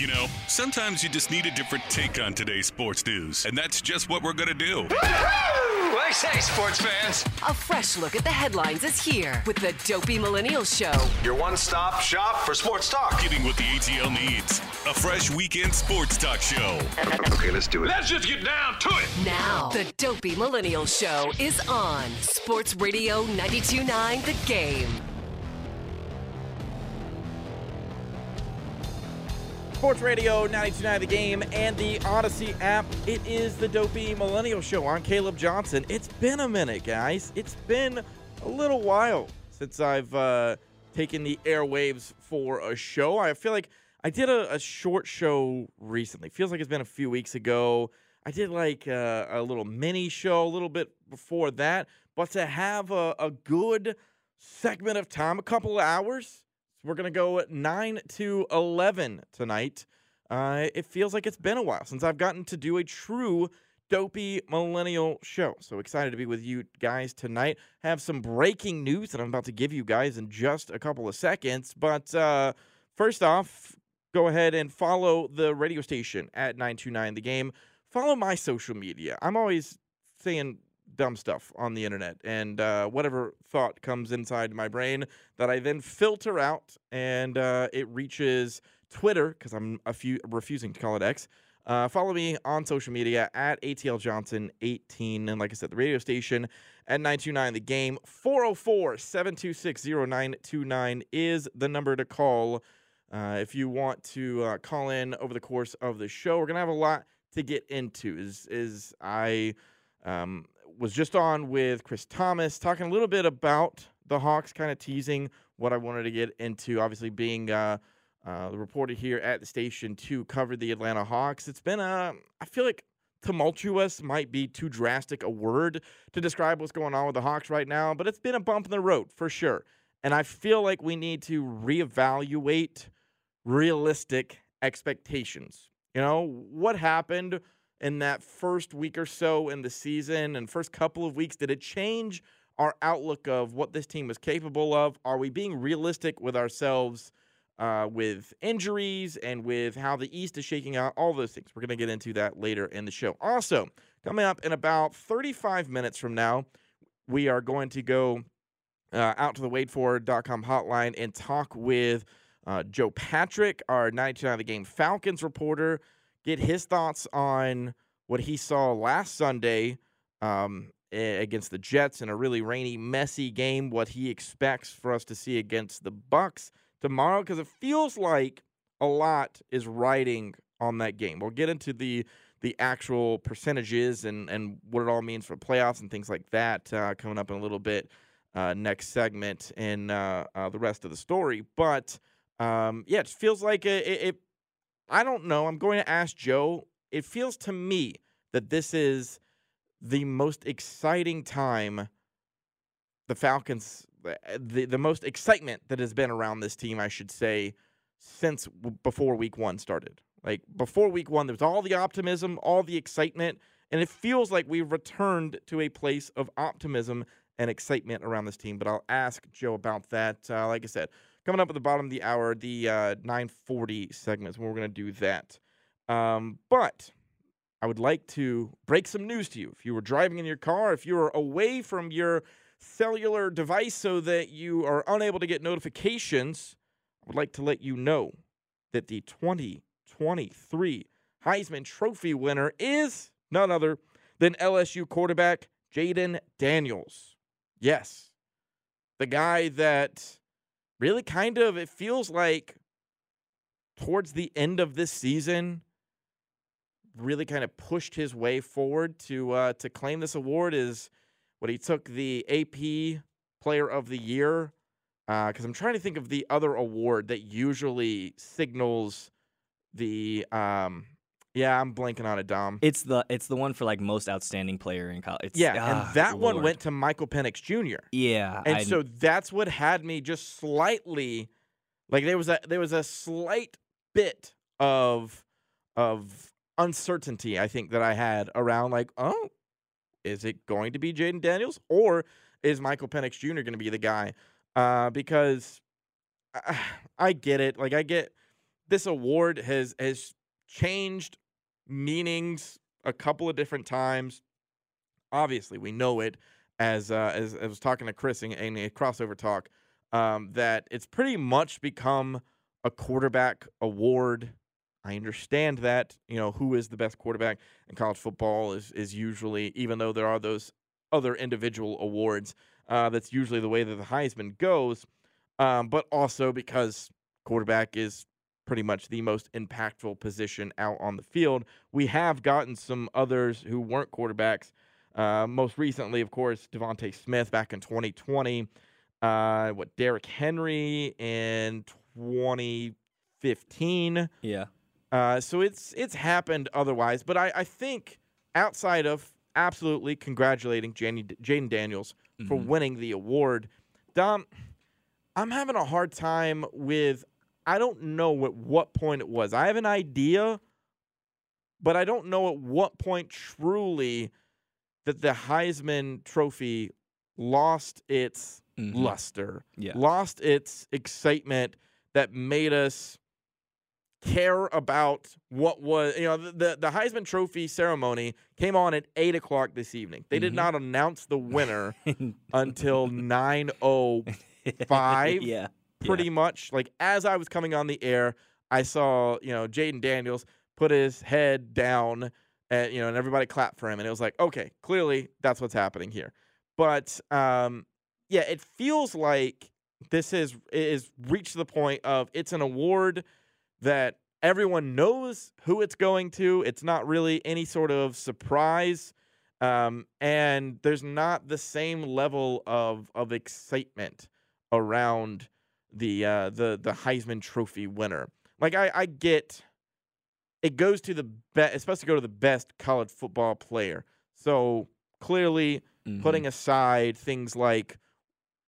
You know, sometimes you just need a different take on today's sports news, and that's just what we're going to do. I say, sports fans. A fresh look at the headlines is here with the Dopey Millennial Show. Your one stop shop for sports talk. Getting what the ATL needs. A fresh weekend sports talk show. Okay, let's do it. Let's just get down to it. Now, the Dopey Millennial Show is on Sports Radio 92.9 The Game. Sports Radio 929 The Game and the Odyssey app. It is the Dopey Millennial Show. I'm Caleb Johnson. It's been a minute, guys. It's been a little while since I've uh, taken the airwaves for a show. I feel like I did a, a short show recently. Feels like it's been a few weeks ago. I did like uh, a little mini show a little bit before that. But to have a, a good segment of time, a couple of hours, we're going to go 9 to 11 tonight. Uh, it feels like it's been a while since I've gotten to do a true dopey millennial show. So excited to be with you guys tonight. Have some breaking news that I'm about to give you guys in just a couple of seconds. But uh, first off, go ahead and follow the radio station at 929 The Game. Follow my social media. I'm always saying dumb stuff on the internet and uh, whatever thought comes inside my brain that I then filter out and uh, it reaches Twitter because I'm a few refusing to call it X. Uh, follow me on social media at ATL Johnson 18 and like I said, the radio station at 929 The Game 404 726 0929 is the number to call. Uh, if you want to uh, call in over the course of the show, we're gonna have a lot to get into. Is is I um, was just on with Chris Thomas, talking a little bit about the Hawks, kind of teasing what I wanted to get into. Obviously, being uh, uh, the reporter here at the station to cover the Atlanta Hawks, it's been a, I feel like tumultuous might be too drastic a word to describe what's going on with the Hawks right now, but it's been a bump in the road for sure. And I feel like we need to reevaluate realistic expectations. You know, what happened in that first week or so in the season and first couple of weeks? Did it change our outlook of what this team was capable of? Are we being realistic with ourselves uh, with injuries and with how the East is shaking out? All those things. We're going to get into that later in the show. Also, coming up in about 35 minutes from now, we are going to go uh, out to the waitfor.com hotline and talk with uh, Joe Patrick, our 99 of the game Falcons reporter get his thoughts on what he saw last Sunday um, against the Jets in a really rainy, messy game. What he expects for us to see against the Bucs tomorrow, because it feels like a lot is riding on that game. We'll get into the the actual percentages and and what it all means for playoffs and things like that uh, coming up in a little bit uh, next segment in uh, uh the rest of the story. But um, yeah, it feels like it, it I don't know. I'm going to ask Joe. It feels to me that this is the most exciting time the Falcons, the, the most excitement that has been around this team, I should say, since before week one started. Like before week one, there was all the optimism, all the excitement, and it feels like we've returned to a place of optimism and excitement around this team. But I'll ask Joe about that. Uh, like I said, Coming up at the bottom of the hour, the uh, 940 segments, where we're going to do that. Um, but I would like to break some news to you. If you were driving in your car, if you were away from your cellular device so that you are unable to get notifications, I would like to let you know that the 2023 Heisman Trophy winner is none other than LSU quarterback Jayden Daniels. Yes, the guy that really kind of, it feels like towards the end of this season, really kind of pushed his way forward to uh, to claim this award is what he took the AP Player of the Year. Because uh, I'm trying to think of the other award that usually signals the. Um, yeah, I'm blanking on it, Dom. It's the it's the one for like most outstanding player in college. It's, yeah, ah, and that Lord. one went to Michael Penix Jr. Yeah, and I- so that's what had me just slightly, like there was a there was a slight bit of of uncertainty I think that I had around like oh, is it going to be Jayden Daniels or is Michael Penix Jr. going to be the guy? Uh, because I, I get it, like I get this award has has changed meanings a couple of different times. Obviously, we know it as uh, as I was talking to Chris in, a crossover talk um, that it's pretty much become a quarterback award. I understand that you know who is the best quarterback in college football is is usually even though there are those other individual awards. Uh, that's usually the way that the Heisman goes, um, but also because quarterback is pretty much the most impactful position out on the field. We have gotten some others who weren't quarterbacks. Uh, most recently, of course, DeVonta Smith back in 2020. Uh, what Derrick Henry in 2015. yeah. Uh, so it's it's happened otherwise, but I, I think outside of absolutely congratulating Jayden Daniels for Mhm. winning the award, Dom, I'm having a hard time with. I don't know at what point it was. I have an idea, but I don't know at what point truly that the Heisman Trophy lost its Mhm. luster, Yeah. lost its excitement that made us care about what was you know the the, Heisman Trophy ceremony came on at eight o'clock this evening. They did Mhm. not announce the winner until nine oh five. yeah. Pretty much. Like as I was coming on the air, I saw you know Jayden Daniels put his head down, and you know, and everybody clapped for him, and it was like, okay, clearly that's what's happening here. But um, yeah, it feels like this is is reached the point of it's an award that everyone knows who it's going to. It's not really any sort of surprise. Um, and there's not the same level of of excitement around the uh, the the Heisman Trophy winner. Like I, I get it goes to the best. It's supposed to go to the best college football player. So clearly, Mhm. putting aside things like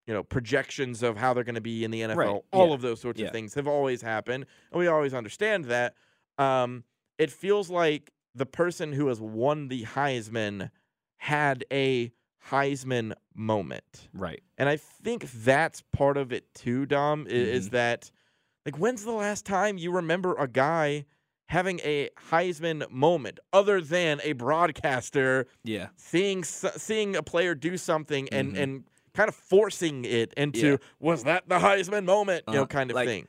you know projections of how they're going to be in the NFL, Right, all yeah, of those sorts yeah. of things have always happened, and we always understand that. Um, it feels like the person who has won the Heisman had a Heisman moment. right. And I think that's part of it too, Dom, is Mm-hmm. that like when's the last time you remember a guy having a Heisman moment other than a broadcaster Yeah. seeing seeing a player do something and Mhm. and kind of forcing it into Yeah. was that the Heisman moment, you know, Uh, kind of like, thing.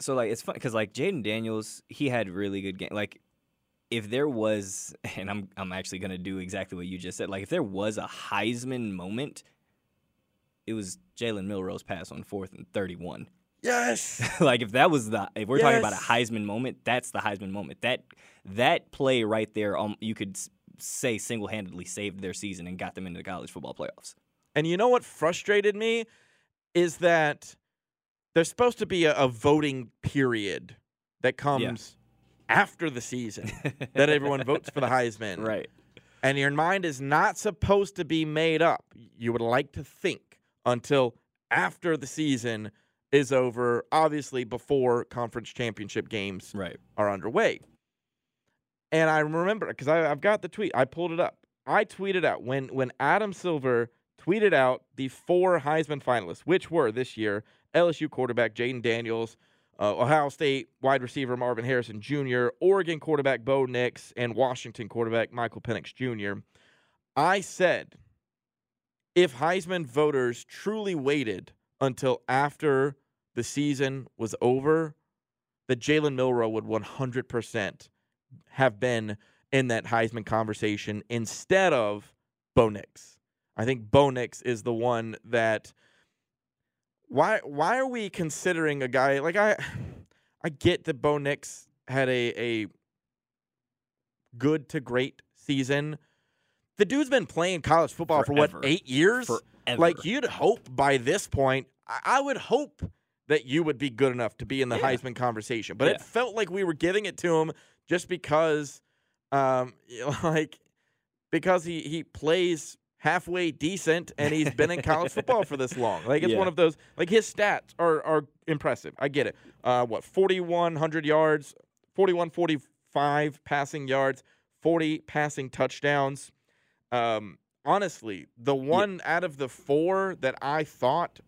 So like it's fun because like Jayden Daniels, he had really good game. Like if there was, and I'm I'm actually gonna do exactly what you just said. Like if there was a Heisman moment, it was Jalen Milroe's pass on fourth and thirty one. Yes. like if that was the if we're talking about a Heisman moment, that's the Heisman moment. That that play right there, um, you could say single handedly saved their season and got them into the college football playoffs. And you know what frustrated me is that there's supposed to be a, a voting period that comes after the season that everyone votes for the Heisman. Right. And your mind is not supposed to be made up. You would like to think until after the season is over, obviously before conference championship games Right. are underway. And I remember because I've got the tweet. I pulled it up. I tweeted out when when Adam Silver tweeted out the four Heisman finalists, which were this year LSU quarterback Jayden Daniels, uh, Ohio State wide receiver Marvin Harrison Jr., Oregon quarterback Bo Nix, and Washington quarterback Michael Penix Jr. I said if Heisman voters truly waited until after the season was over, that Jalen Milroe would 100% have been in that Heisman conversation instead of Bo Nix. I think Bo Nix is the one that why why are we considering a guy like I I get that Bo Nix had a a good to great season. The dude's been playing college football Forever. for what eight years. Forever. Like you'd hope by this point, I, I would hope that you would be good enough to be in the Yeah. Heisman conversation. But it felt like we were giving it to him just because, um, like because he he plays halfway decent and he's been in college football for this long. Like it's Yeah. one of those like his stats are are impressive. I get it. Uh what 4100 yards, 41 45 passing yards, 40 passing touchdowns. Um honestly, the one out of the four that I thought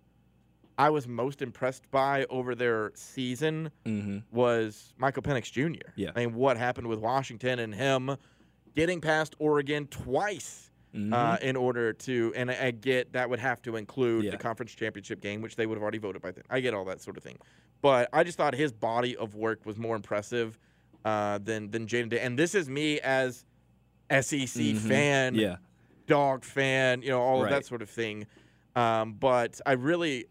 I was most impressed by over their season Mm-hmm. was Michael Penix Jr. Yeah. I mean, what happened with Washington and him getting past Oregon twice Mm-hmm. uh, in order to, and I, I get that would have to include Yeah. the conference championship game, which they would have already voted by then. I get all that sort of thing, but I just thought his body of work was more impressive uh, than than Jayden. Da- And this is me as SEC Mhm. fan, Yeah. dog fan, you know, all of that sort of thing. Um, but I really,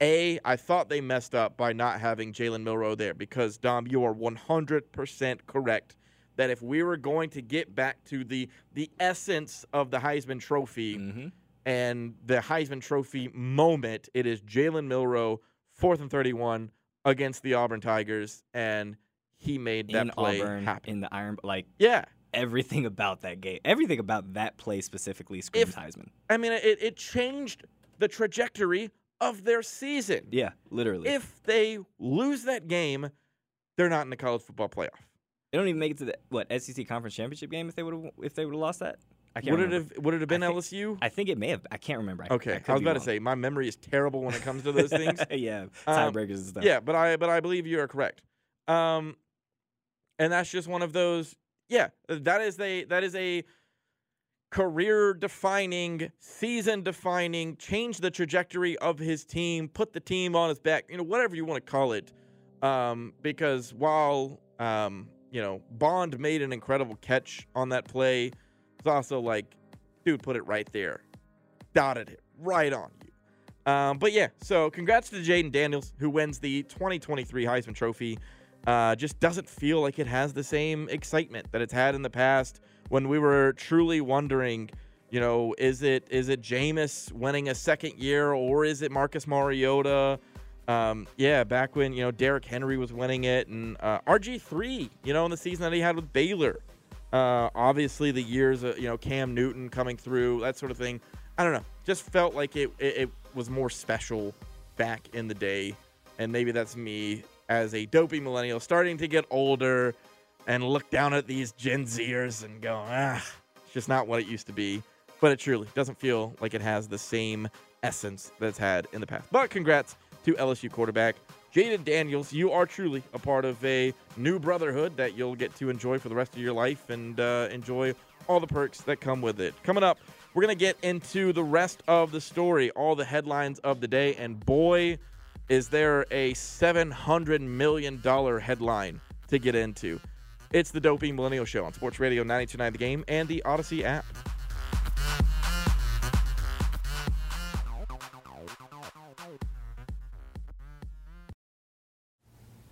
A, I thought they messed up by not having Jalen Milroe there because, Dom, you are 100% correct that if we were going to get back to the the essence of the Heisman Trophy Mm-hmm. and the Heisman Trophy moment, it is Jalen Milroe, fourth and 31 against the Auburn Tigers, and he made that in play Auburn, happen. in the Iron, like yeah. everything about that game, everything about that play specifically screams If- Heisman. I mean, it, it changed the trajectory of their season. Yeah, literally. If they lose that game, they're not in the college football playoff. They don't even make it to the what SEC conference championship game if they would have if they would have lost that. I can't Would it have would it have been I think- LSU? I think it may have. I can't remember. I, okay, I, was about to say my memory is terrible when it comes to those things. yeah, Um, tiebreakers and stuff. Yeah, but I but I believe you are correct. Um, and that's just one of those. Yeah, that is a that is a career defining, season defining, change the trajectory of his team, put the team on his back. You know, whatever you want to call it. Um, because while um, you know Bond made an incredible catch on that play, it's also like, dude, put it right there, dotted it right on you. Um, but yeah, so congrats to Jayden Daniels, who wins the 2023 Heisman Trophy. Uh, just doesn't feel like it has the same excitement that it's had in the past when we were truly wondering, you know, is it is it Jameis winning a second year or is it Marcus Mariota? Um, yeah, back when you know Derrick Henry was winning it and uh, RG three, you know, in the season that he had with Baylor. Uh, obviously, the years, of, you know, Cam Newton coming through, that sort of thing. I don't know. Just felt like it, it, it was more special back in the day. And maybe that's me as a dopey millennial starting to get older and look down at these Gen Zers and go, ah, it's just not what it used to be. But it truly doesn't feel like it has the same essence that it's had in the past. But congrats to LSU quarterback Jayden Daniels. You are truly a part of a new brotherhood that you'll get to enjoy for the rest of your life and uh, enjoy all the perks that come with it. Coming up, we're going to get into the rest of the story, all the headlines of the day, and boy, is there a $700 million headline to get into. It's the Dopey Millennial Show on Sports Radio 929 The Game and the Odyssey app.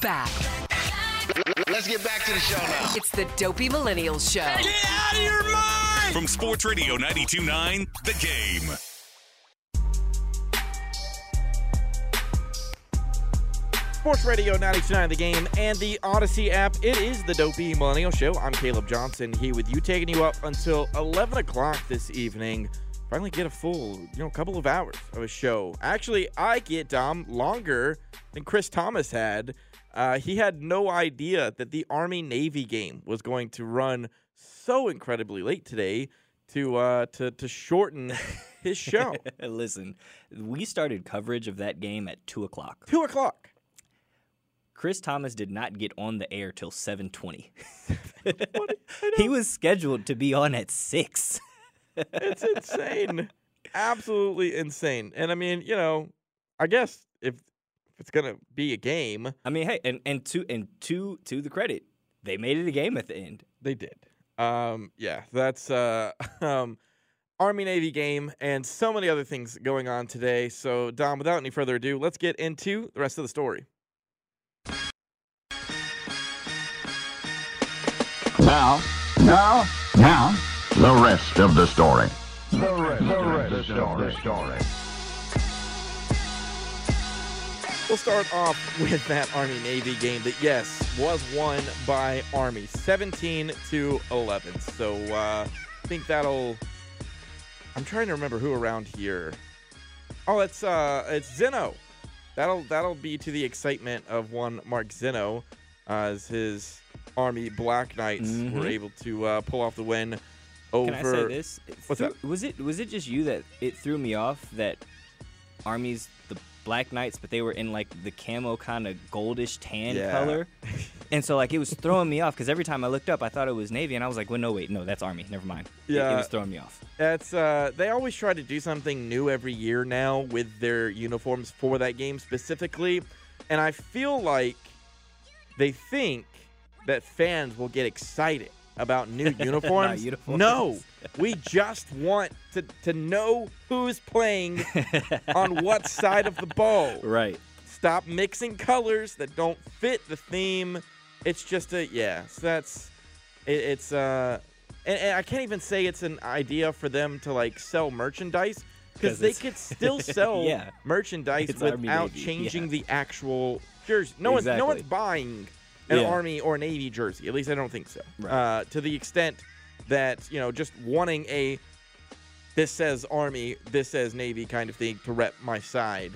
Back. Let's get back to the show now. It's the Dopey Millennials Show. Get out of your mind! From Sports Radio 929, The Game. Sports Radio 929 The Game and the Odyssey app. It is the Dopey Millennial Show. I'm Caleb Johnson here with you, taking you up until 11 o'clock this evening. Finally get a full, you know, couple of hours of a show. Actually, I get, Dom, longer than Chris Thomas had. Uh, he had no idea that the Army-Navy game was going to run so incredibly late today to uh, to, to shorten his show. Listen, we started coverage of that game at 2 o'clock. 2 o'clock. Chris Thomas did not get on the air till 7:20. he was scheduled to be on at 6. It's insane. Absolutely insane. And I mean, you know, I guess if, if it's going to be a game, I mean, hey, and and to and to to the credit, they made it a game at the end. they did. Um yeah, that's uh um Army Navy game and so many other things going on today. So, Dom, without any further ado, let's get into the rest of the story. Now, now, now, the rest of the story. The rest, the rest of the story. We'll start off with that Army Navy game that yes was won by Army, 17 to 11. So uh, I think that'll. I'm trying to remember who around here. Oh, it's uh, it's Zeno. That'll that'll be to the excitement of one Mark Zeno, as his Army Black Knights Mhm. were able to uh, pull off the win over. Can I say this? It What's threw- that? Was it was it just you that it threw me off that armies the Black Knights, but they were in like the camo kind of goldish tan Yeah. color, and so like it was throwing me off because every time I looked up, I thought it was Navy, and I was like, well, no, wait, no, that's Army. Never mind. It- it, was throwing me off. That's uh they always try to do something new every year now with their uniforms for that game specifically. And I feel like they think that fans will get excited about new uniforms. uniforms. No. We just want to to know who's playing on what side of the ball. Right. Stop mixing colors that don't fit the theme. It's just a yeah. So that's it, it's uh, and, and I can't even say it's an idea for them to like sell merchandise because they could still sell Yeah. merchandise It's without changing yeah. the actual jersey. No one's no one's buying an Yeah. Army or Navy jersey. At least I don't think so. Right. Uh, to the extent that you know, just wanting a this says Army, this says Navy kind of thing to rep my side.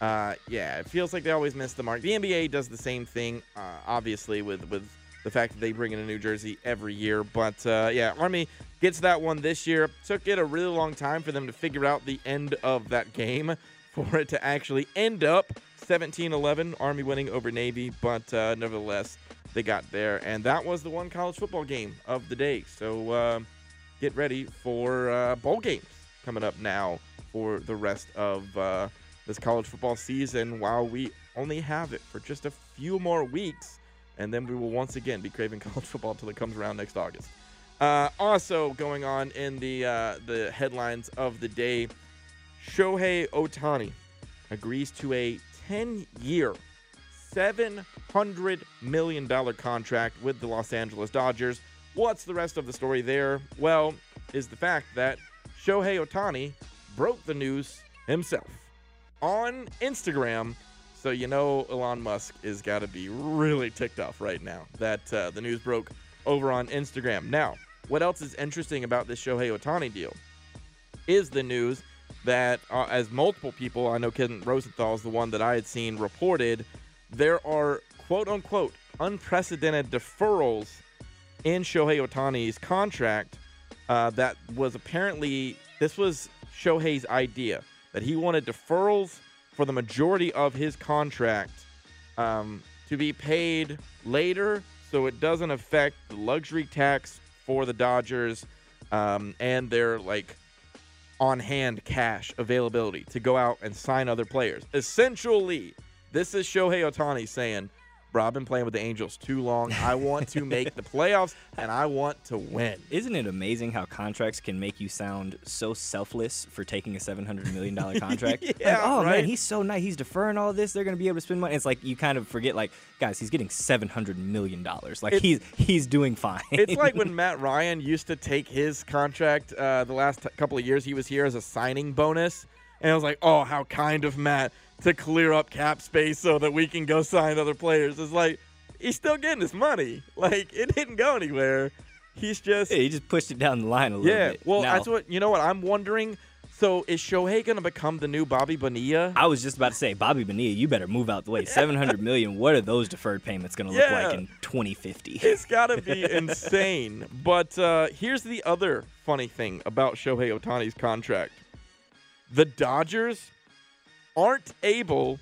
Uh, yeah, it feels like they always miss the mark. The NBA does the same thing, uh, obviously, with with the fact that they bring in a new jersey every year. But uh, yeah, Army gets that one this year. Took it a really long time for them to figure out the end of that game, for it to actually end up 17-11, Army winning over Navy. But uh, nevertheless, they got there, and that was the one college football game of the day. So. Uh, get ready for uh, bowl games coming up now for the rest of uh, this college football season while we only have it for just a few more weeks and then we will once again be craving college football until it comes around next august uh, also going on in the uh, the headlines of the day shohei ohtani agrees to a 10-year $700 million contract with the Los Angeles Dodgers. What's the rest of the story there? Well, is the fact that Shohei Ohtani broke the news himself on Instagram. So you know Elon Musk is got to be really ticked off right now that uh, the news broke over on Instagram. Now, what else is interesting about this Shohei Ohtani deal is the news that, uh, as multiple people, I know Ken Rosenthal is the one that I had seen reported, there are quote unquote unprecedented deferrals in Shohei Ohtani's contract uh, that was apparently this was Shohei's idea that he wanted deferrals for the majority of his contract um, to be paid later, so it doesn't affect the luxury tax for the Dodgers um, and their like on hand cash availability to go out and sign other players. Essentially, this is Shohei Ohtani saying, Bro, I've been playing with the Angels too long. I want to make the playoffs and I want to win. Isn't it amazing how contracts can make you sound so selfless for taking a seven hundred million dollar contract? Yeah, like, oh right? man, he's so nice. He's deferring all this. They're gonna be able to spend money. It's like you kind of forget, like, guys, he's getting seven hundred million dollars. Like It's- he's he's doing fine. It's like when Matt Ryan used to take his contract uh, the last t- couple of years he was here as a signing bonus. And I was like, oh, how kind of Matt to clear up cap space so that we can go sign other players. It's like, he's still getting his money. Like, it didn't go anywhere. He's just. Yeah, he just pushed it down the line a little Yeah. bit. Yeah, well, Now- that's what, you know what I'm wondering? So is Shohei going to become the new Bobby Bonilla? I was just about to say, Bobby Bonilla, you better move out the way. Seven hundred million. What are those deferred payments going to look Yeah. like in twenty fifty? It's got to be insane. But uh, here's the other funny thing about Shohei Ohtani's contract the Dodgers aren't able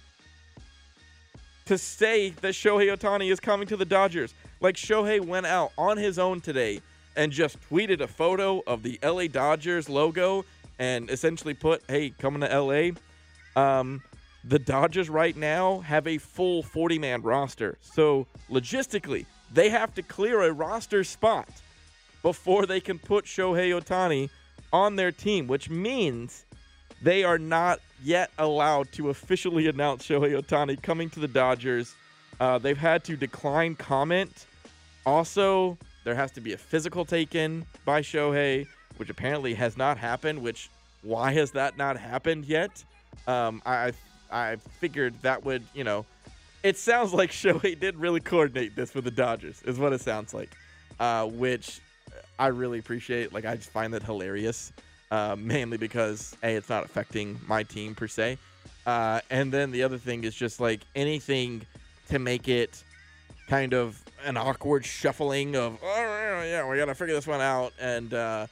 to say that Shohei Ohtani is coming to the Dodgers. Like, Shohei went out on his own today and just tweeted a photo of the LA Dodgers logo and essentially put, hey, coming to LA. Um, the Dodgers right now have a full 40 man roster. So logistically, they have to clear a roster spot before they can put Shohei Ohtani on their team, which means they are not yet allowed to officially announce Shohei Ohtani coming to the Dodgers. Uh, they've had to decline comment. Also, there has to be a physical taken by Shohei, which apparently has not happened. Which why has that not happened yet? Um, I I figured that would you know, it sounds like Shohei did really coordinate this with the Dodgers, is what it sounds like, uh, which I really appreciate. Like I just find that hilarious, uh, mainly because a it's not affecting my team per se, uh, and then the other thing is just like anything to make it kind of an awkward shuffling of oh yeah we gotta figure this one out and uh,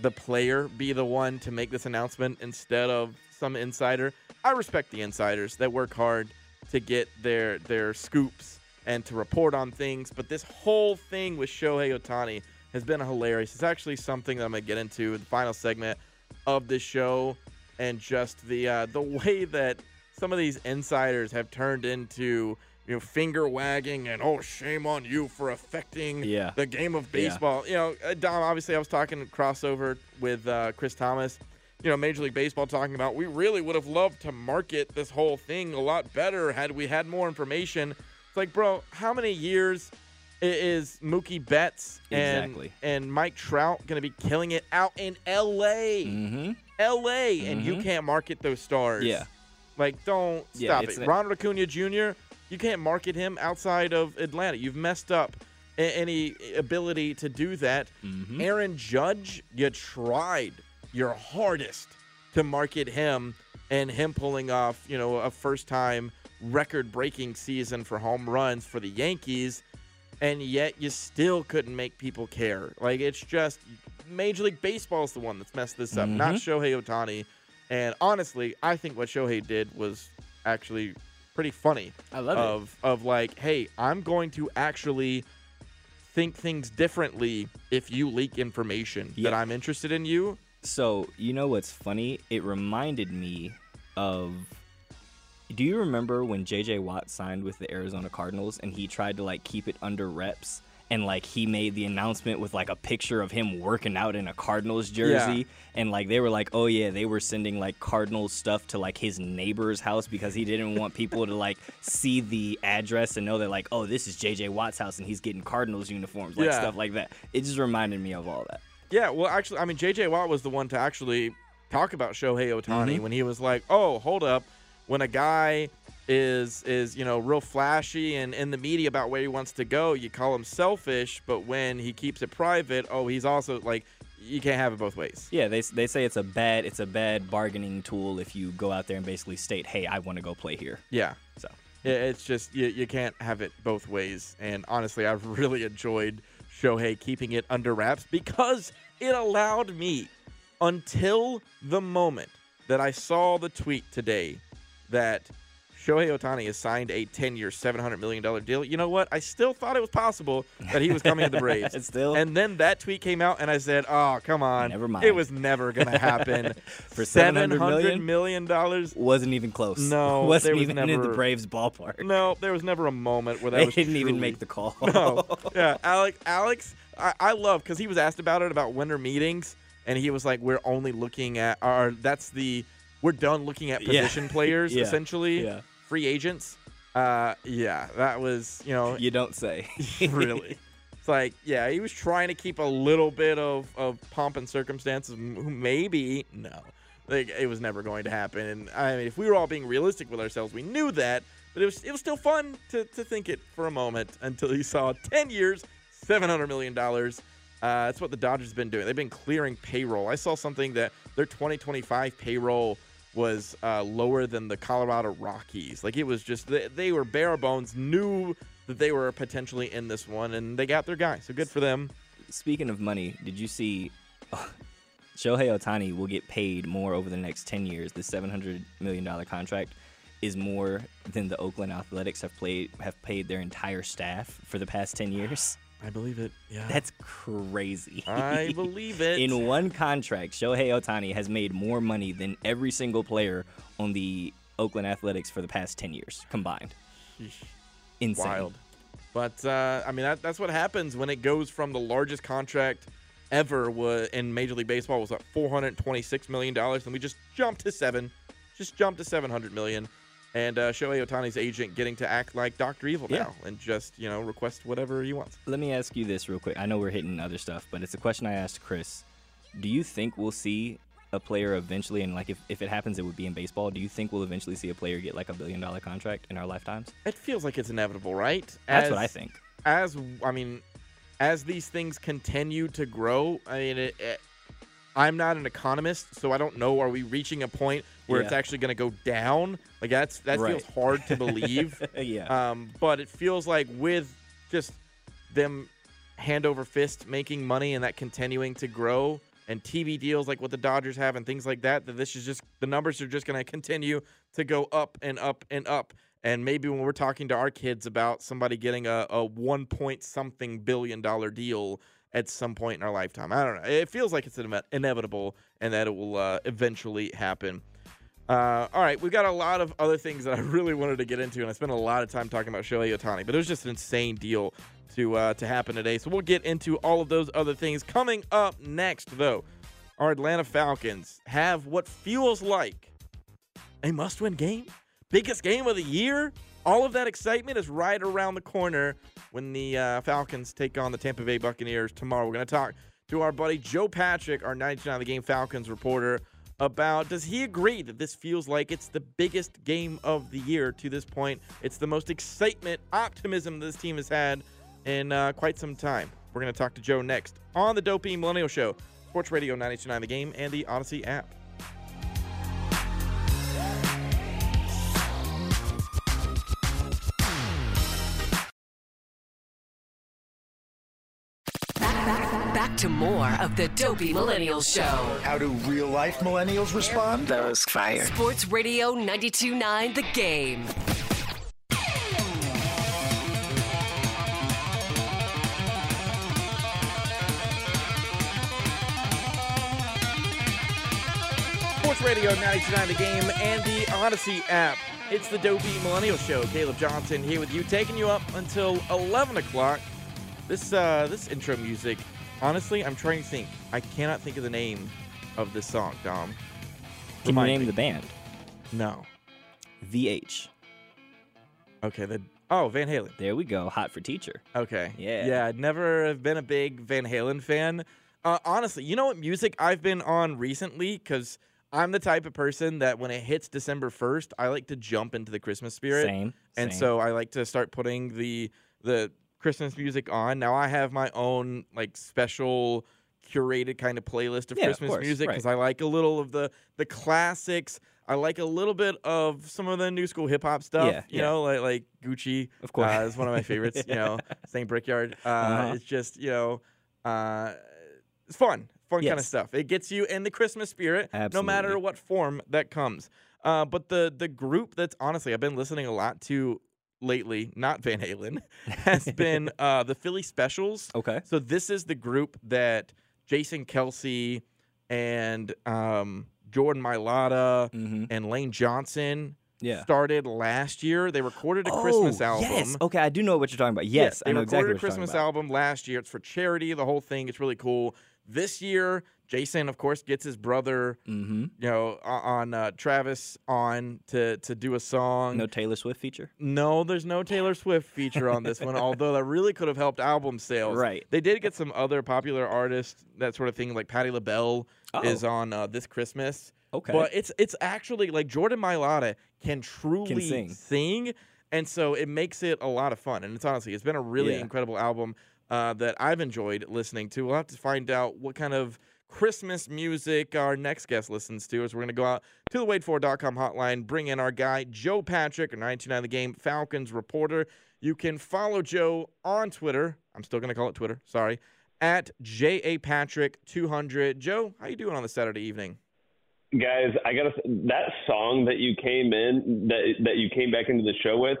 the player be the one to make this announcement instead of some insider. I respect the insiders that work hard to get their their scoops and to report on things, but this whole thing with Shohei Ohtani has been hilarious. It's actually something that I'm gonna get into in the final segment of this show, and just the uh, the way that some of these insiders have turned into you know finger wagging and oh shame on you for affecting Yeah. the game of Yeah. baseball. You know, uh, Dom. Obviously, I was talking crossover with uh, Chris Thomas. You know, Major League Baseball talking about we really would have loved to market this whole thing a lot better had we had more information. It's like, bro, how many years i- is Mookie Betts and Exactly. and Mike Trout going to be killing it out in L.A. Mm-hmm. L.A. and you Mhm. can't market those stars. Yeah. Like, don't Yeah, stop it. a- Ronald Acuna Jr. You can't market him outside of Atlanta. You've messed up any ability to do that. Mm-hmm. Aaron Judge, you tried your hardest to market him and him pulling off, you know, a first time record breaking season for home runs for the Yankees, and yet you still couldn't make people care. Like it's just Major League Baseball is the one that's messed this up, not Mhm. Shohei Ohtani. And honestly, I think what Shohei did was actually pretty funny. I love it. of, Of like, hey, I'm going to actually think things differently if you leak information that I'm interested in you. So you know what's funny? It reminded me of. Do you remember when J.J. Watt signed with the Arizona Cardinals and he tried to like keep it under reps and like he made the announcement with like a picture of him working out in a Cardinals jersey and like they were like, oh yeah, they were sending like Cardinals stuff to like his neighbor's house because he didn't want people to like see the address and know that like, oh, this is J.J. Watt's house and he's getting Cardinals uniforms, like Yeah. stuff like that. It just reminded me of all that. Yeah, well, actually, I mean, J.J. Watt was the one to actually talk about Shohei Ohtani Mhm. when he was like, "Oh, hold up, when a guy is is you know real flashy and in the media about where he wants to go, you call him selfish, but when he keeps it private, oh, he's also like, you can't have it both ways." Yeah, they, they say it's a bad it's a bad bargaining tool if you go out there and basically state, "Hey, I want to go play here." Yeah. So Yeah, it's just you, you can't have it both ways. And honestly, I've really enjoyed Shohei keeping it under wraps because it allowed me until the moment that I saw the tweet today that Shohei Otani has signed a 10-year, $700 million deal. You know what? I still thought it was possible that he was coming to the Braves. Still? And then that tweet came out, and I said, oh, come on. Never mind. It was never going to happen. For $700 $700 million? Wasn't even close. No, wasn't there was even in the Braves ballpark. No, there was never a moment where that They was didn't even make the call. No. Yeah, Alex. Alex, I, I love because he was asked about it about winter meetings, and he was like, "We're only looking at, our, that's the, we're done looking at Yeah. position players Yeah. essentially, Yeah. free agents." Uh, yeah, that was you know You don't say. really. It's like, yeah, he was trying to keep a little bit of, of pomp and circumstance. Maybe, no. Like, it was never going to happen. And I mean, if we were all being realistic with ourselves, we knew that. But it was it was still fun to, to think it for a moment until you saw 10 years, $700 million. Uh, that's what the Dodgers have been doing. They've been clearing payroll. I saw something that their 2025 payroll was uh, lower than the Colorado Rockies. Like it was just they, they were bare bones, knew that they were potentially in this one, and they got their guy. So good for them. Speaking of money, did you see oh, Shohei Ohtani will get paid more over the next 10 years? The $700 million contract is more than the Oakland Athletics have played have paid their entire staff for the past 10 years. I believe it. Yeah. That's crazy. I believe it. In one contract, Shohei Ohtani has made more money than every single player on the Oakland Athletics for the past 10 years combined. Insane. Wild. But uh, I mean, that, that's what happens when it goes from the largest contract ever wa- in Major League Baseball was at 426 million dollars, and we just jumped to seven, just jumped to 700 million. And uh, Shohei Ohtani's agent getting to act like Doctor Evil Yeah. now and just you know request whatever he wants. Let me ask you this real quick. I know we're hitting other stuff, but it's a question I asked Chris. Do you think we'll see a player eventually, and like if, if it happens, it would be in baseball? Do you think we'll eventually see a player get like a billion dollar contract in our lifetimes? It feels like it's inevitable, right? That's what I think. As I mean, as these things continue to grow, I mean, it, it, I'm not an economist, so I don't know. Are we reaching a point where it's actually going to go down? Like that's that Right. feels hard to believe. Yeah. Um, but it feels like with just them hand over fist making money and that continuing to grow and TV deals like what the Dodgers have and things like that, that this is just the numbers are just going to continue to go up and up and up. And maybe when we're talking to our kids about somebody getting a, a one point something billion dollar deal at some point in our lifetime, I don't know. It feels like it's ine- inevitable and that it will uh, eventually happen. Uh, all right, we've got a lot of other things that I really wanted to get into, and I spent a lot of time talking about Shohei Ohtani, but it was just an insane deal to uh, to happen today. So we'll get into all of those other things coming up next. Though, our Atlanta Falcons have what feels like a must-win game, biggest game of the year. All of that excitement is right around the corner when the uh, Falcons take on the Tampa Bay Buccaneers tomorrow. We're going to talk to our buddy Joe Patrick, our 99 of the game Falcons reporter, about does he agree that this feels like it's the biggest game of the year to this point? It's the most excitement, optimism this team has had in uh, quite some time. We're going to talk to Joe next on the Dopey Millennial Show, Sports Radio 929 The Game, and the Odyssey app. Back to more of the Dopey Millennial Show. How do real life millennials respond? Those fired. Sports Radio 929 The Game. Sports Radio 929 The Game and the Odyssey app. It's the Dopey Millennial Show. Caleb Johnson here with you, taking you up until 11 o'clock. This uh, this intro music, honestly, I'm trying to think. I cannot think of the name of this song, Dom. Can you name me. the band? No. VH. Okay, the oh Van Halen. There we go. Hot for teacher. Okay. Yeah. Yeah, I'd never have been a big Van Halen fan. Uh, honestly, you know what music I've been on recently? Because I'm the type of person that when it hits December 1st, I like to jump into the Christmas spirit. Same, And same. so I like to start putting the the Christmas music on. Now I have my own like special curated kind of playlist of Yeah, of Christmas course, music right. because I like a little of the the classics. I like a little bit of some of the new school hip hop stuff. Yeah, you yeah. know, like like Gucci. Of course. uh, is one of my favorites. You know, St. Brickyard. Uh, Uh-huh. It's just you know, uh, it's fun, fun kind of stuff. It gets you in the Christmas spirit, no matter what form that comes. Uh, but the the group that's honestly I've been listening a lot to lately, not Van Halen, has been uh, the Philly Specials. Okay. So this is the group that Jason Kelce and um, Jordan Mailata and Lane Johnson Mm-hmm. Yeah. started last year. They recorded a Christmas Oh, album. Yes. Okay, I do know what you're talking about. Yeah, Yes, they I know recorded exactly a Christmas album last year. It's for charity, the whole thing. It's really cool. This year, Jason, of course, gets his brother, Mm-hmm. you know, on uh, Travis on to to do a song. No Taylor Swift feature. No, there's no Taylor Swift feature on this one, although that really could have helped album sales. Right. They did get some other popular artists, that sort of thing, like Patti LaBelle Oh. is on uh, this Christmas. Okay. But it's it's actually like Jordan Mailata can truly sing. sing, and so it makes it a lot of fun. And it's honestly, it's been a really Yeah. incredible album uh, that I've enjoyed listening to. We'll have to find out what kind of Christmas music our next guest listens to as we're going to go out to the waitfor.com hotline, bring in our guy, Joe Patrick, a 99 The Game Falcons reporter. You can follow Joe on Twitter. I'm still going to call it Twitter. Sorry. At JA Patrick 200. Joe, how you doing on the Saturday evening? guys i gotta that song that you came in that that you came back into the show with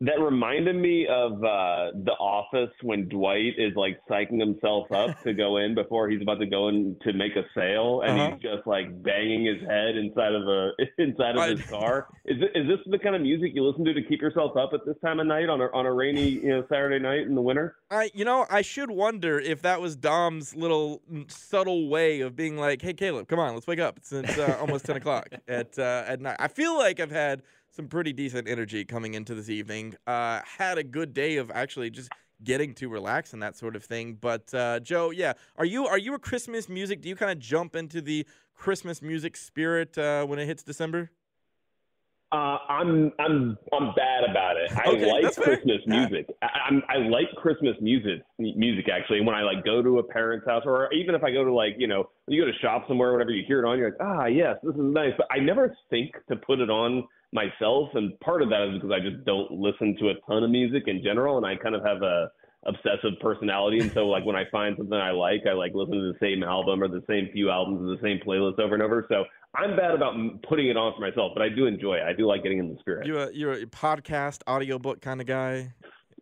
that reminded me of uh the office when dwight is like psyching himself up to go in before he's about to go in to make a sale and Uh-huh. he's just like banging his head inside of a inside of I- his car is is this the kind of music you listen to to keep yourself up at this time of night on a on a rainy you know saturday night in the winter I, you know, I should wonder if that was Dom's little subtle way of being like, "Hey, Caleb, come on, let's wake up. It's, it's uh, almost ten o'clock at uh, at night." I feel like I've had some pretty decent energy coming into this evening. Uh, had a good day of actually just getting to relax and that sort of thing. But uh, Joe, yeah, are you are you a Christmas music? Do you kind of jump into the Christmas music spirit uh, when it hits December? Uh, I'm I'm I'm bad about it. I Okay, like that's fair. Christmas music. I, I'm I like Christmas music music actually. When I like go to a parent's house, or even if I go to like you know you go to shop somewhere, whatever you hear it on, you're like ah yes, this is nice. But I never think to put it on myself, and part of that is because I just don't listen to a ton of music in general, and I kind of have a obsessive personality and so like when i find something i like i like listen to the same album or the same few albums or the same playlist over and over. So i'm bad about putting it on for myself but i do enjoy it. I do like getting in the spirit. You a you're a podcast audiobook kind of guy.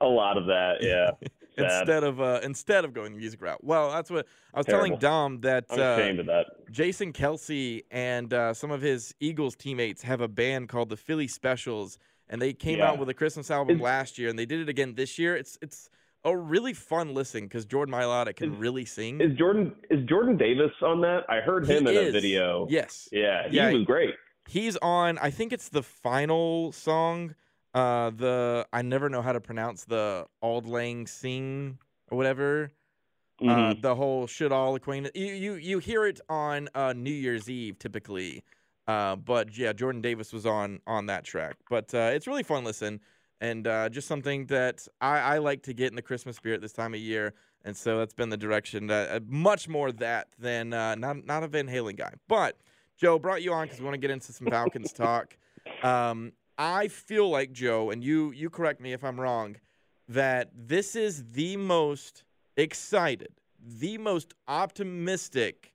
a lot of that yeah Sad. instead of uh, instead of going the music route. Well, that's what I was telling Dom that i'm uh, ashamed of that Jason Kelce and uh, some of his Eagles teammates have a band called the Philly Specials, and they came Yeah. out with a Christmas album Is- last year, and they did it again this year. It's it's a really fun listen because Jordan Mailata can really sing. is jordan is jordan davis on that i heard him He in is. a video Yes. yeah he Yeah. was great He's on. I think it's the final song. Uh, the I never know how to pronounce the Auld Lang Sing or whatever. Uh, Mhm. the whole should all acquaintance. You you you hear it on uh, New Year's Eve typically. Uh, but yeah, Jordan Davis was on on that track. But uh, it's really fun listen and uh, just something that I, I like to get in the Christmas spirit this time of year. And so that's been the direction. That, uh, much more that than uh, not not a Van Halen guy. But Joe brought you on because we want to get into some Falcons talk. Um, I feel like Joe, and you you correct me if I'm wrong, that this is the most excited, the most optimistic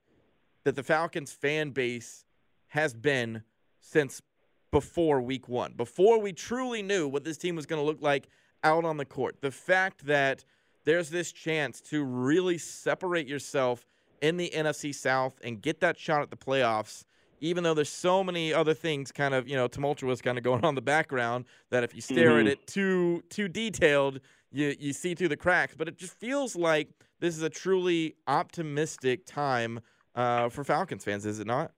that the Falcons fan base has been since before week one, before we truly knew what this team was going to look like out on the court. The fact that there's this chance to really separate yourself in the NFC South and get that shot at the playoffs, even though there's so many other things kind of, you know, tumultuous kind of going on in the background that if you stare at Mhm. it too too detailed, you you see through the cracks. But it just feels like this is a truly optimistic time uh, for Falcons fans, is it not?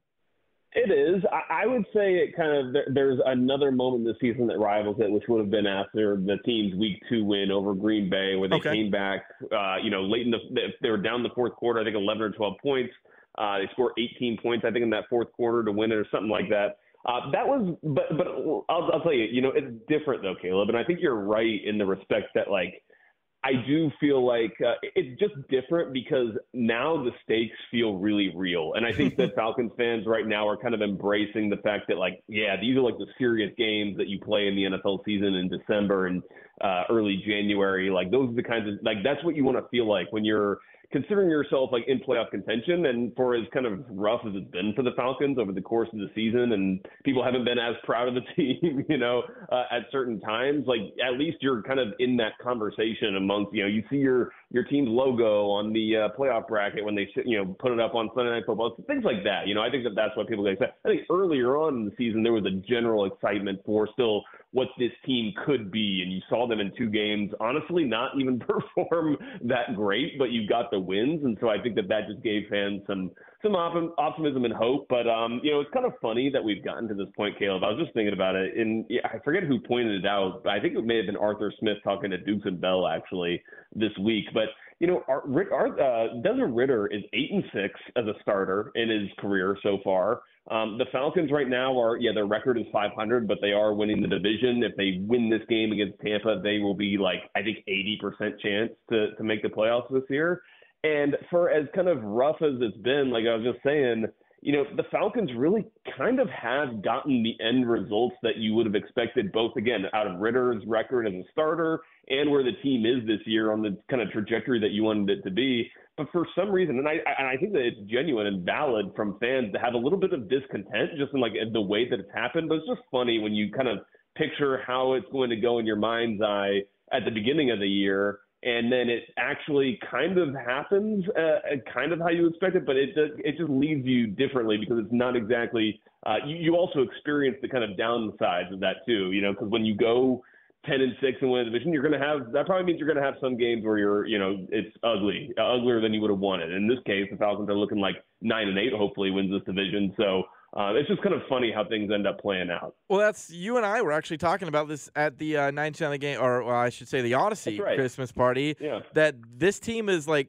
It is. I, I would say it kind of there's another moment this season that rivals it, which would have been after the team's Week Two win over Green Bay, where they Okay. came back. Uh, you know, late in the they were down the fourth quarter. I think 11 or 12 points. Uh, they scored 18 points, I think, in that fourth quarter to win it or something like that. Uh, that was, but but I'll, I'll tell you, you know, it's different though, Caleb, and I think you're right in the respect that like I do feel like uh, it's just different because now the stakes feel really real. And I think that Falcons fans right now are kind of embracing the fact that, like, yeah, these are like the serious games that you play in the NFL season in December. And uh, early January. Like those are the kinds of like that's what you want to feel like when you're considering yourself like in playoff contention and for as kind of rough as it's been for the Falcons over the course of the season and people haven't been as proud of the team, you know, uh, at certain times, like at least you're kind of in that conversation amongst, you know, you see your your team's logo on the uh, playoff bracket when they you know put it up on Sunday Night Football, things like that. You know, I think that that's what people get excited. I think earlier on in the season there was a general excitement for still what this team could be, and you saw them in two games, honestly, not even perform that great, but you got the wins, and so I think that that just gave fans some some op- optimism and hope. But um, you know, it's kind of funny that we've gotten to this point, Caleb. I was just thinking about it, and yeah, I forget who pointed it out. But I think it may have been Arthur Smith talking to Dukes and Bell actually this week, but you know, our, our, uh, Desmond Ridder is eight and six as a starter in his career so far. Um, the Falcons right now are, yeah, their record is 500, but they are winning the division. If they win this game against Tampa, they will be like, I think, 80% chance to, to make the playoffs this year. And for as kind of rough as it's been, like I was just saying, you know, the Falcons really kind of have gotten the end results that you would have expected, both again out of Ridder's record as a starter and where the team is this year on the kind of trajectory that you wanted it to be. But for some reason, and I and I think that it's genuine and valid from fans to have a little bit of discontent just in like the way that it's happened. But it's just funny when you kind of picture how it's going to go in your mind's eye at the beginning of the year and then it actually kind of happens, uh, kind of how you expect it, but it does, it just leaves you differently because it's not exactly. Uh, you, you also experience the kind of downsides of that too, you know, because when you go ten and six and win a division, you're going to have that probably means you're going to have some games where you're, you know, it's ugly, uh, uglier than you would have wanted. In this case, the Falcons are looking like nine and eight, hopefully wins this division. So uh, it's just kind of funny how things end up playing out. Well, that's you and I were actually talking about this at the uh, 99 game, or well, I should say the Odyssey right. Christmas party. Yeah. That this team is like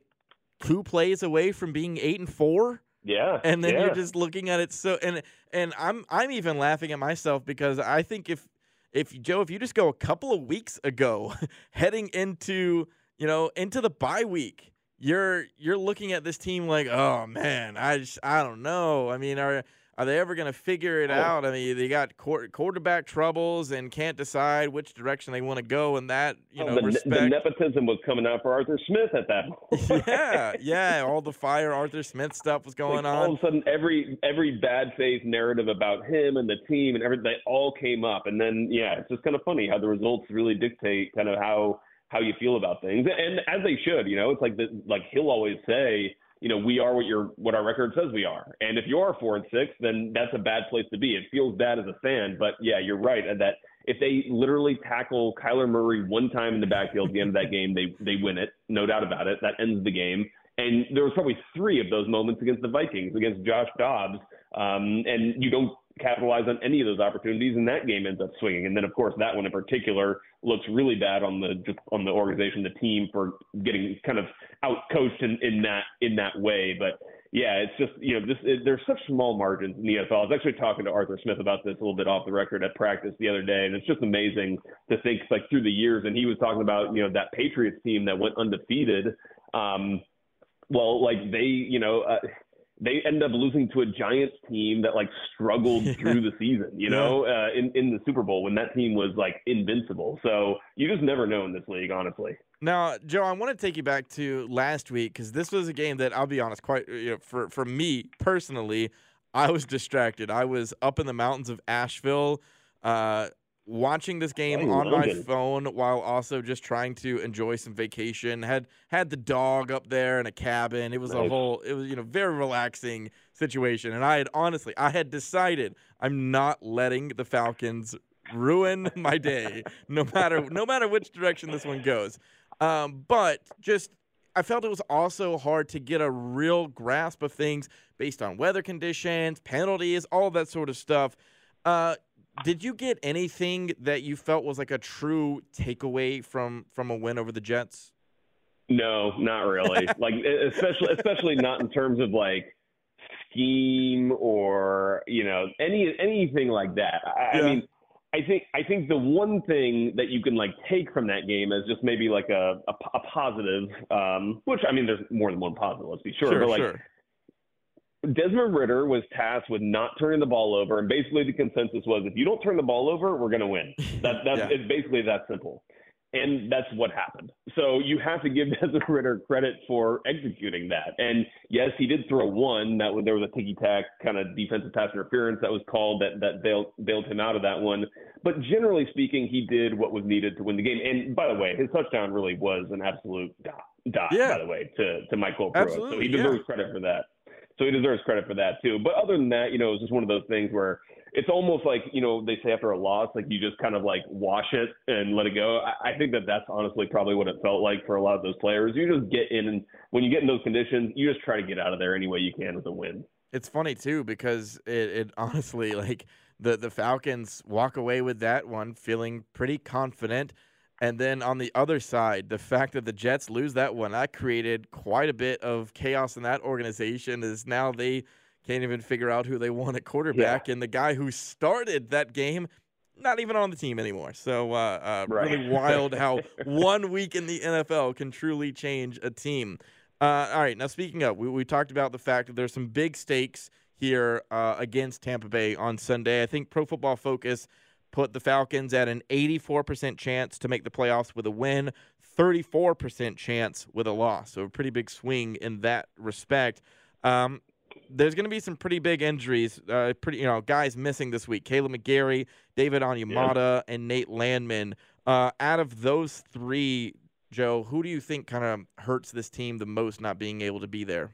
two plays away from being eight and four. Yeah. And then yeah. you're just looking at it so and and I'm I'm even laughing at myself because I think if if Joe if you just go a couple of weeks ago heading into you know into the bye week you're you're looking at this team like oh man I just I don't know I mean are are they ever going to figure it oh. out? I mean, they got quarterback troubles and can't decide which direction they want to go. In that, you oh, know, the, respect. the nepotism was coming out for Arthur Smith at that point. yeah, yeah, all the fire Arthur Smith stuff was going like, on. All of a sudden, every every bad faith narrative about him and the team and everything, they all came up. And then, yeah, it's just kind of funny how the results really dictate kind of how how you feel about things, and as they should. You know, it's like the, like he'll always say you know, we are what your what our record says we are. And if you are four and six, then that's a bad place to be. It feels bad as a fan, but yeah, you're right. That if they literally tackle Kyler Murray one time in the backfield at the end of that game, they they win it, no doubt about it. That ends the game. And there was probably three of those moments against the Vikings, against Josh Dobbs, um, and you don't capitalize on any of those opportunities, and that game ends up swinging. And then, of course, that one in particular looks really bad on the just on the organization, the team for getting kind of out coached in, in that in that way. But yeah, it's just you know this it, there's such small margins in the NFL. I was actually talking to Arthur Smith about this a little bit off the record at practice the other day, and it's just amazing to think like through the years. And he was talking about you know that Patriots team that went undefeated. Um, well, like they, you know, uh, they end up losing to a Giants team that like struggled through the season, you know, uh, in in the Super Bowl when that team was like invincible. So you just never know in this league, honestly. Now, Joe, I want to take you back to last week because this was a game that I'll be honest, quite you know, for for me personally, I was distracted. I was up in the mountains of Asheville. Uh, watching this game on my phone while also just trying to enjoy some vacation. Had had the dog up there in a cabin. It was nice. a whole it was you know very relaxing situation. And I had honestly I had decided I'm not letting the Falcons ruin my day no matter no matter which direction this one goes. Um, but just I felt it was also hard to get a real grasp of things based on weather conditions, penalties, all that sort of stuff. Uh, did you get anything that you felt was like a true takeaway from from a win over the Jets? No, not really. like especially especially not in terms of like scheme or you know any anything like that. I, yeah. I mean, I think I think the one thing that you can like take from that game is just maybe like a a, a positive, um, which I mean, there's more than one positive. Let's be sure, sure but like. Sure Desmond Ridder was tasked with not turning the ball over, and basically the consensus was if you don't turn the ball over, we're going to win. That, that's yeah. it's basically that simple. And that's what happened. So you have to give Desmond Ridder credit for executing that. And yes, he did throw one. That was, there was a ticky tack kind of defensive pass interference that was called that that bailed, bailed him out of that one. But generally speaking, he did what was needed to win the game. And by the way, his touchdown really was an absolute dot, dot Yeah. by the way, to to Michael Pruitt. So he deserves yeah. credit for that. So he deserves credit for that too. But other than that, you know, it's just one of those things where it's almost like you know they say after a loss, like you just kind of like wash it and let it go. I, I think that that's honestly probably what it felt like for a lot of those players. You just get in, and when you get in those conditions, you just try to get out of there any way you can with a win. It's funny too because it, it honestly like the the Falcons walk away with that one feeling pretty confident. And then on the other side, the fact that the Jets lose that one, that created quite a bit of chaos in that organization. Is now they can't even figure out who they want at quarterback, and the guy who started that game, not even on the team anymore. So uh, uh, Right. really wild how one week in the NFL can truly change a team. Uh, all right, now speaking of, we, we talked about the fact that there's some big stakes here uh, against Tampa Bay on Sunday. I think Pro Football Focus put the Falcons at an 84% chance to make the playoffs with a win, 34% chance with a loss. So a pretty big swing in that respect. Um, there's going to be some pretty big injuries. Uh, pretty, you know, guys missing this week: Kaleb McGary, David Onyemata, and Nate Landman. Uh, out of those three, Joe, who do you think kind of hurts this team the most not being able to be there?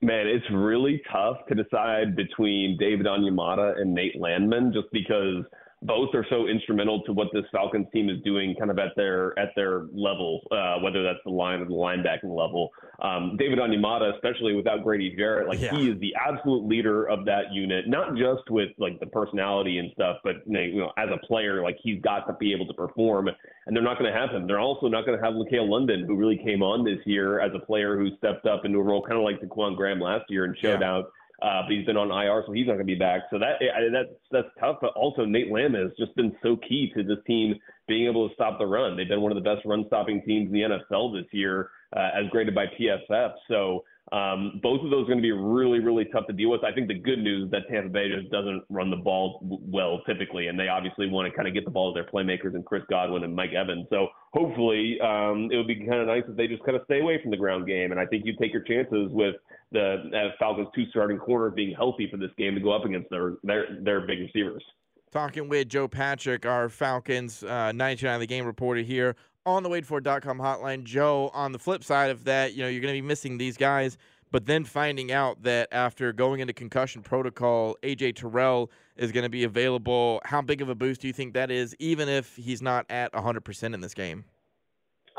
Man, it's really tough to decide between David Onyemata and Nate Landman, just because both are so instrumental to what this Falcons team is doing, kind of at their at their level, uh, whether that's the line or the linebacking level. Um, David Onyemata, especially without Grady Jarrett, like Yeah. he is the absolute leader of that unit, not just with like the personality and stuff, but you know, as a player, like he's got to be able to perform. And they're not going to have him. They're also not going to have LaCale London, who really came on this year as a player who stepped up into a role kind of like Ta'Quon Graham last year and showed Yeah. out. Uh, but he's been on IR, so he's not going to be back. So that that's that's tough. But also Nate Lamb has just been so key to this team being able to stop the run. They've been one of the best run stopping teams in the NFL this year, uh, as graded by PFF. So um, both of those are going to be really really tough to deal with. I think the good news is that Tampa Bay just doesn't run the ball well typically, and they obviously want to kind of get the ball to their playmakers and Chris Godwin and Mike Evans. So hopefully um, it would be kind of nice if they just kind of stay away from the ground game. And I think you take your chances with the uh, Falcons' two starting corners being healthy for this game to go up against their their their big receivers. Talking with Joe Patrick, our Falcons uh, 99 the game reporter here on the waitfor.com hotline. Joe, on the flip side of that, you know, you're going to be missing these guys, but then finding out that after going into concussion protocol, AJ Terrell is going to be available. How big of a boost do you think that is, even if he's not at 100% in this game?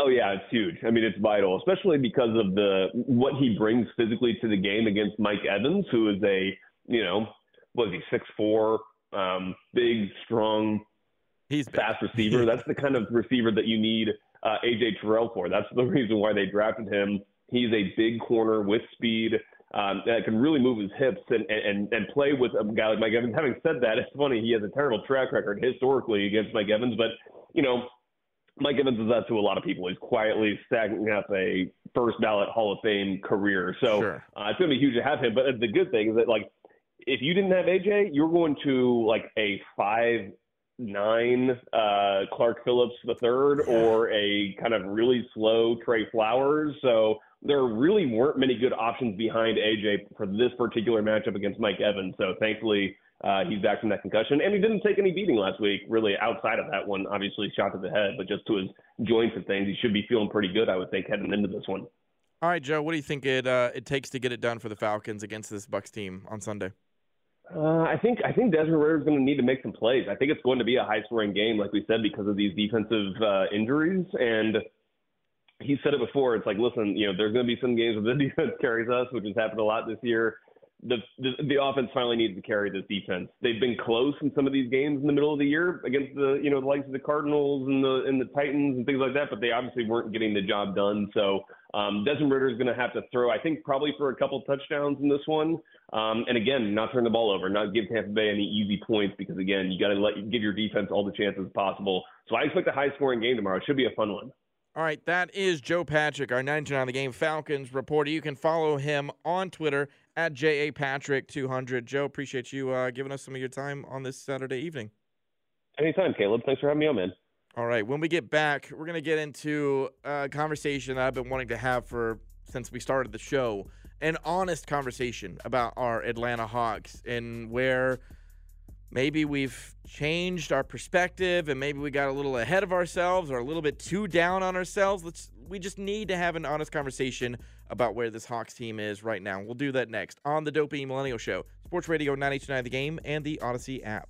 Oh yeah, it's huge. I mean, it's vital, especially because of the what he brings physically to the game against Mike Evans, who is a you know, was he six four, um, big, strong, he's fast receiver. That's the kind of receiver that you need uh, AJ Terrell for. That's the reason why they drafted him. He's a big corner with speed. Um, that can really move his hips and, and and play with a guy like Mike Evans. Having said that, it's funny he has a terrible track record historically against Mike Evans, but you know Mike Evans is that to a lot of people. He's quietly stacking up a first ballot Hall of Fame career. So Sure. uh, it's going to be huge to have him. But the good thing is that, like, if you didn't have AJ, you're going to like a five nine uh, Clark Phillips the third or a kind of really slow Tre Flowers. So there really weren't many good options behind AJ for this particular matchup against Mike Evans. So thankfully. Uh, he's back from that concussion, and he didn't take any beating last week. Really, outside of that one, obviously shot to the head, but just to his joints and things, he should be feeling pretty good. I would think heading into this one. All right, Joe, what do you think it uh, it takes to get it done for the Falcons against this Bucs team on Sunday? Uh, I think I think Desmond Ridder is going to need to make some plays. I think it's going to be a high scoring game, like we said, because of these defensive uh, injuries. And he said it before. It's like, listen, you know, there's going to be some games where the defense carries us, which has happened a lot this year. The, the the offense finally needs to carry this defense. They've been close in some of these games in the middle of the year against the you know the likes of the Cardinals and the and the Titans and things like that, but they obviously weren't getting the job done. So um, Desmond Ridder is going to have to throw, I think, probably for a couple touchdowns in this one. Um, and again, not turn the ball over, not give Tampa Bay any easy points because again, you got to let give your defense all the chances possible. So I expect a high scoring game tomorrow. It should be a fun one. All right, that is Joe Patrick, our 99 on the game Falcons reporter. You can follow him on Twitter at JAPatrick200. Joe, appreciate you uh, giving us some of your time on this Saturday evening. Anytime, Caleb. Thanks for having me on, man. All right. When we get back, we're going to get into a conversation that I've been wanting to have for since we started the show an honest conversation about our Atlanta Hawks and where maybe we've changed our perspective and maybe we got a little ahead of ourselves or a little bit too down on ourselves. Let's we just need to have an honest conversation about where this Hawks team is right now. We'll do that next on the Dopey Millennial Show, Sports Radio 929 The Game and the Odyssey app.